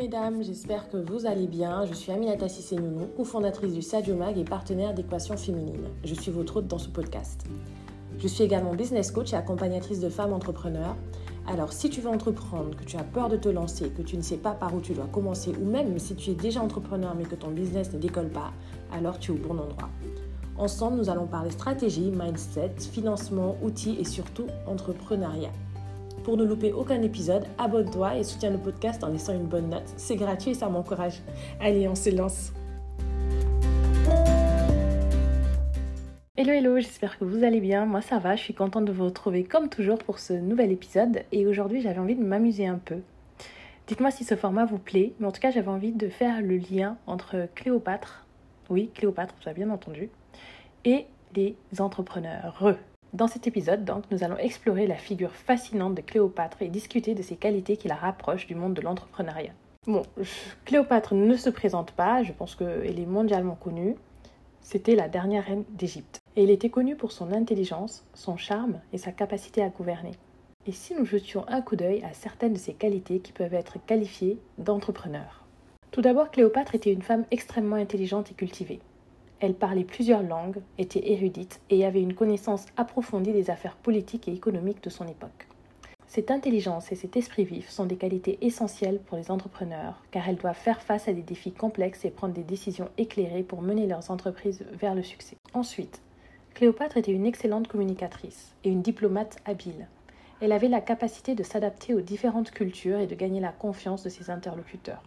mesdames, j'espère que vous allez bien. Je suis Aminata Sissé-Nounou, cofondatrice du Sadio Mag et partenaire d'Équation Féminine. Je suis votre hôte dans ce podcast. Je suis également business coach et accompagnatrice de femmes entrepreneurs. Alors si tu veux entreprendre, que tu as peur de te lancer, que tu ne sais pas par où tu dois commencer, ou même si tu es déjà entrepreneur mais que ton business ne décolle pas, alors tu es au bon endroit. Ensemble, nous allons parler stratégie, mindset, financement, outils et surtout entrepreneuriat. Pour ne louper aucun épisode, abonne-toi et soutiens le podcast en laissant une bonne note. C'est gratuit et ça m'encourage. Allez, on se lance. Hello hello, j'espère que vous allez bien. Moi ça va, je suis contente de vous retrouver comme toujours pour ce nouvel épisode et aujourd'hui j'avais envie de m'amuser un peu. Dites-moi si ce format vous plaît, mais en tout cas j'avais envie de faire le lien entre Cléopâtre, oui Cléopâtre, vous avez bien entendu, et les entrepreneurs. Dans cet épisode, donc, nous allons explorer la figure fascinante de Cléopâtre et discuter de ses qualités qui la rapprochent du monde de l'entrepreneuriat. Bon, Cléopâtre ne se présente pas, je pense qu'elle est mondialement connue. C'était la dernière reine d'Égypte. Et elle était connue pour son intelligence, son charme et sa capacité à gouverner. Et si nous jetions un coup d'œil à certaines de ses qualités qui peuvent être qualifiées d'entrepreneurs? Tout d'abord, Cléopâtre était une femme extrêmement intelligente et cultivée. Elle parlait plusieurs langues, était érudite et avait une connaissance approfondie des affaires politiques et économiques de son époque. Cette intelligence et cet esprit vif sont des qualités essentielles pour les entrepreneurs car elles doivent faire face à des défis complexes et prendre des décisions éclairées pour mener leurs entreprises vers le succès. Ensuite, Cléopâtre était une excellente communicatrice et une diplomate habile. Elle avait la capacité de s'adapter aux différentes cultures et de gagner la confiance de ses interlocuteurs.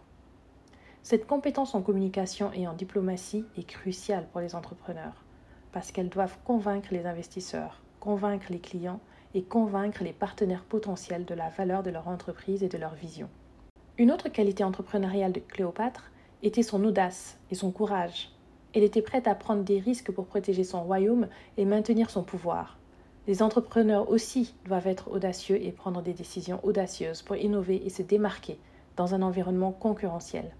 Cette compétence en communication et en diplomatie est cruciale pour les entrepreneurs parce qu'elles doivent convaincre les investisseurs, convaincre les clients et convaincre les partenaires potentiels de la valeur de leur entreprise et de leur vision. Une autre qualité entrepreneuriale de Cléopâtre était son audace et son courage. Elle était prête à prendre des risques pour protéger son royaume et maintenir son pouvoir. Les entrepreneurs aussi doivent être audacieux et prendre des décisions audacieuses pour innover et se démarquer dans un environnement concurrentiel.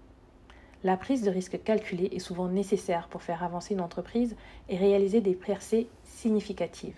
La prise de risque calculée est souvent nécessaire pour faire avancer une entreprise et réaliser des percées significatives.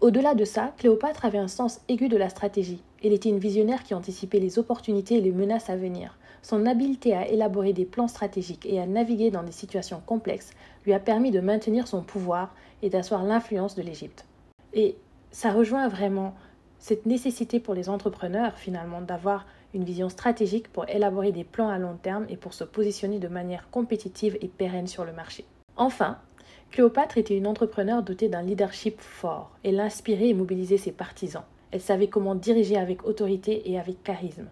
Au-delà de ça, Cléopâtre avait un sens aigu de la stratégie. Elle était une visionnaire qui anticipait les opportunités et les menaces à venir. Son habileté à élaborer des plans stratégiques et à naviguer dans des situations complexes lui a permis de maintenir son pouvoir et d'asseoir l'influence de l'Égypte. Et ça rejoint vraiment cette nécessité pour les entrepreneurs finalement d'avoir une vision stratégique pour élaborer des plans à long terme et pour se positionner de manière compétitive et pérenne sur le marché. Enfin, Cléopâtre était une entrepreneur dotée d'un leadership fort. Elle inspirait et mobilisait ses partisans. Elle savait comment diriger avec autorité et avec charisme.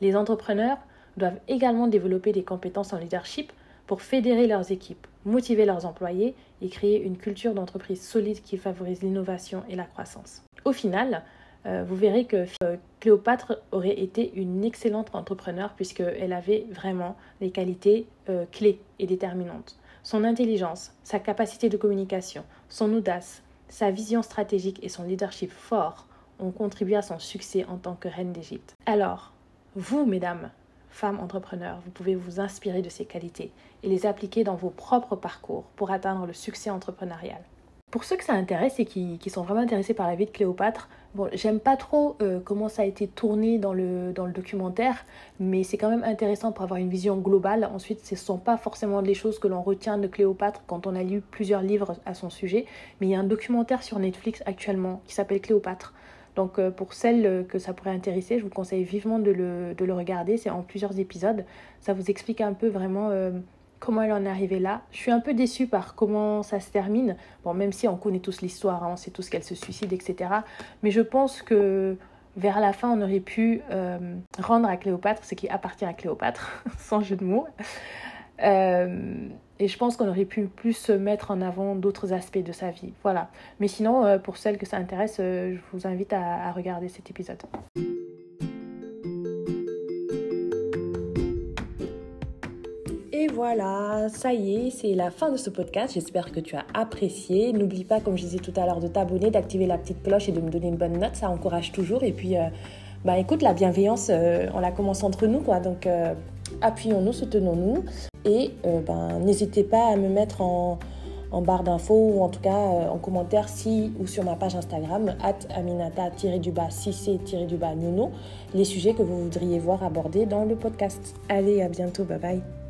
Les entrepreneurs doivent également développer des compétences en leadership pour fédérer leurs équipes, motiver leurs employés et créer une culture d'entreprise solide qui favorise l'innovation et la croissance. Au final, vous verrez que euh, Cléopâtre aurait été une excellente entrepreneur puisqu'elle avait vraiment les qualités euh, clés et déterminantes. Son intelligence, sa capacité de communication, son audace, sa vision stratégique et son leadership fort ont contribué à son succès en tant que reine d'Égypte. Alors, vous, mesdames, femmes entrepreneurs, vous pouvez vous inspirer de ces qualités et les appliquer dans vos propres parcours pour atteindre le succès entrepreneurial. Pour ceux que ça intéresse et qui, sont vraiment intéressés par la vie de Cléopâtre, j'aime pas trop euh, comment ça a été tourné dans le, documentaire, mais c'est quand même intéressant pour avoir une vision globale. Ensuite, ce ne sont pas forcément les choses que l'on retient de Cléopâtre quand on a lu plusieurs livres à son sujet, mais il y a un documentaire sur Netflix actuellement qui s'appelle Cléopâtre. Donc euh, pour celles que ça pourrait intéresser, je vous conseille vivement de le, de le regarder. C'est en plusieurs épisodes. Ça vous explique un peu vraiment euh, comment elle en est arrivée là. Je suis un peu déçue par comment ça se termine. Bon, même si on connaît tous l'histoire, hein, on sait tous qu'elle se suicide, etc. Mais je pense que vers la fin, on aurait pu euh, rendre à Cléopâtre ce qui appartient à Cléopâtre, sans jeu de mots. Euh, et je pense qu'on aurait pu plus mettre en avant d'autres aspects de sa vie. Voilà. Mais sinon, euh, pour celles que ça intéresse, je vous invite à regarder cet épisode. Voilà, ça y est, c'est la fin de ce podcast. J'espère que tu as apprécié. N'oublie pas, comme je disais tout à l'heure, de t'abonner, d'activer la petite cloche et de me donner une bonne note. Ça encourage toujours. Et puis, euh, bah écoute, la bienveillance, euh, on la commence entre nous, quoi. Donc, euh, appuyons-nous, soutenons-nous. Et ben, n'hésitez pas à me mettre en, barre d'infos ou en tout cas en commentaire si ou sur ma page Instagram at aminata-du-bas du-bas les sujets que vous voudriez voir abordés dans le podcast. Allez, à bientôt, bye bye.